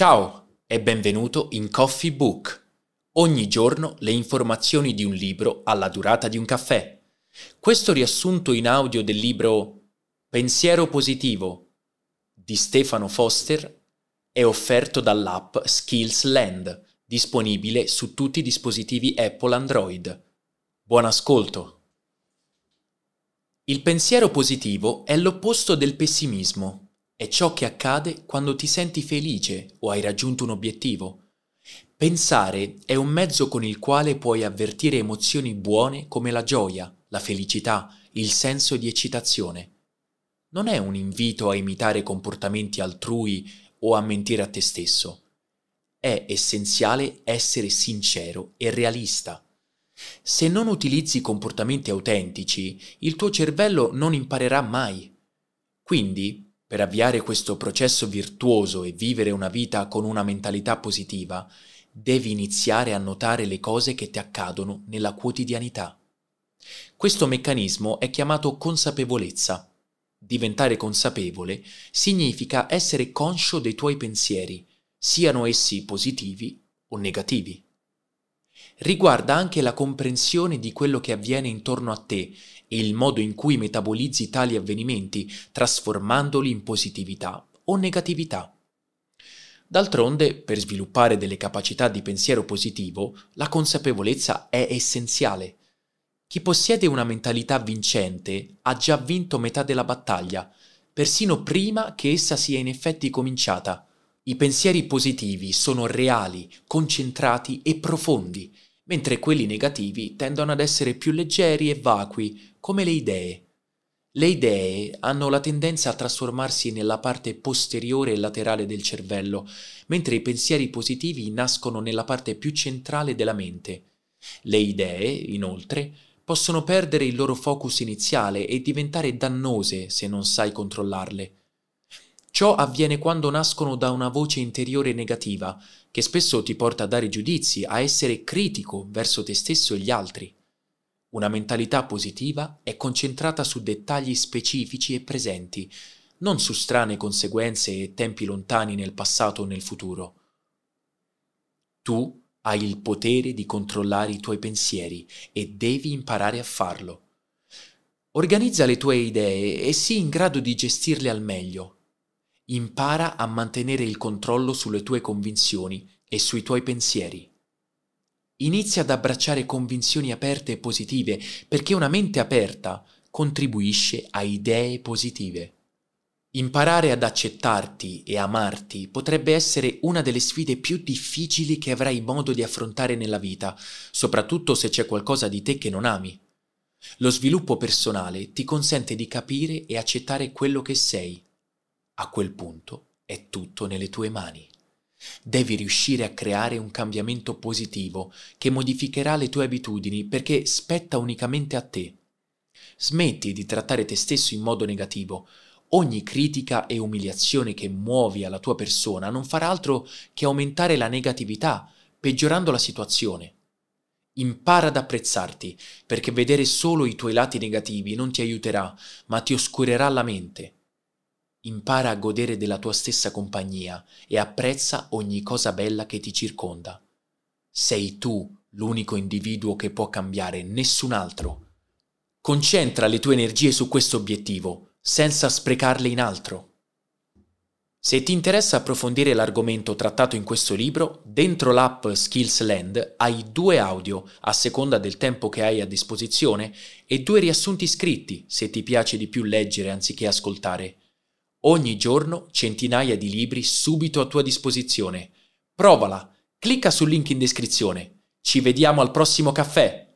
Ciao e benvenuto in Coffee Book. Ogni giorno le informazioni di un libro alla durata di un caffè. Questo riassunto in audio del libro Pensiero positivo di Stefano Foster è offerto dall'app Skills Land, disponibile su tutti i dispositivi Apple Android. Buon ascolto! Il pensiero positivo è l'opposto del pessimismo. È ciò che accade quando ti senti felice o hai raggiunto un obiettivo. Pensare è un mezzo con il quale puoi avvertire emozioni buone come la gioia, la felicità, il senso di eccitazione. Non è un invito a imitare comportamenti altrui o a mentire a te stesso. È essenziale essere sincero e realista. Se non utilizzi comportamenti autentici, il tuo cervello non imparerà mai. Quindi, per avviare questo processo virtuoso e vivere una vita con una mentalità positiva, devi iniziare a notare le cose che ti accadono nella quotidianità. Questo meccanismo è chiamato consapevolezza. Diventare consapevole significa essere conscio dei tuoi pensieri, siano essi positivi o negativi riguarda anche la comprensione di quello che avviene intorno a te e il modo in cui metabolizzi tali avvenimenti, trasformandoli in positività o negatività. D'altronde, per sviluppare delle capacità di pensiero positivo, la consapevolezza è essenziale. Chi possiede una mentalità vincente ha già vinto metà della battaglia, persino prima che essa sia in effetti cominciata. I pensieri positivi sono reali, concentrati e profondi mentre quelli negativi tendono ad essere più leggeri e vacui, come le idee. Le idee hanno la tendenza a trasformarsi nella parte posteriore e laterale del cervello, mentre i pensieri positivi nascono nella parte più centrale della mente. Le idee, inoltre, possono perdere il loro focus iniziale e diventare dannose se non sai controllarle. Ciò avviene quando nascono da una voce interiore negativa, che spesso ti porta a dare giudizi, a essere critico verso te stesso e gli altri. Una mentalità positiva è concentrata su dettagli specifici e presenti, non su strane conseguenze e tempi lontani nel passato o nel futuro. Tu hai il potere di controllare i tuoi pensieri e devi imparare a farlo. Organizza le tue idee e sii in grado di gestirle al meglio impara a mantenere il controllo sulle tue convinzioni e sui tuoi pensieri. Inizia ad abbracciare convinzioni aperte e positive perché una mente aperta contribuisce a idee positive. Imparare ad accettarti e amarti potrebbe essere una delle sfide più difficili che avrai modo di affrontare nella vita, soprattutto se c'è qualcosa di te che non ami. Lo sviluppo personale ti consente di capire e accettare quello che sei a quel punto è tutto nelle tue mani. Devi riuscire a creare un cambiamento positivo che modificherà le tue abitudini perché spetta unicamente a te. Smetti di trattare te stesso in modo negativo. Ogni critica e umiliazione che muovi alla tua persona non farà altro che aumentare la negatività, peggiorando la situazione. Impara ad apprezzarti, perché vedere solo i tuoi lati negativi non ti aiuterà, ma ti oscurerà la mente. Impara a godere della tua stessa compagnia e apprezza ogni cosa bella che ti circonda. Sei tu l'unico individuo che può cambiare, nessun altro. Concentra le tue energie su questo obiettivo, senza sprecarle in altro. Se ti interessa approfondire l'argomento trattato in questo libro, dentro l'app Skills Land hai due audio a seconda del tempo che hai a disposizione e due riassunti scritti se ti piace di più leggere anziché ascoltare. Ogni giorno centinaia di libri subito a tua disposizione. Provala, clicca sul link in descrizione. Ci vediamo al prossimo caffè.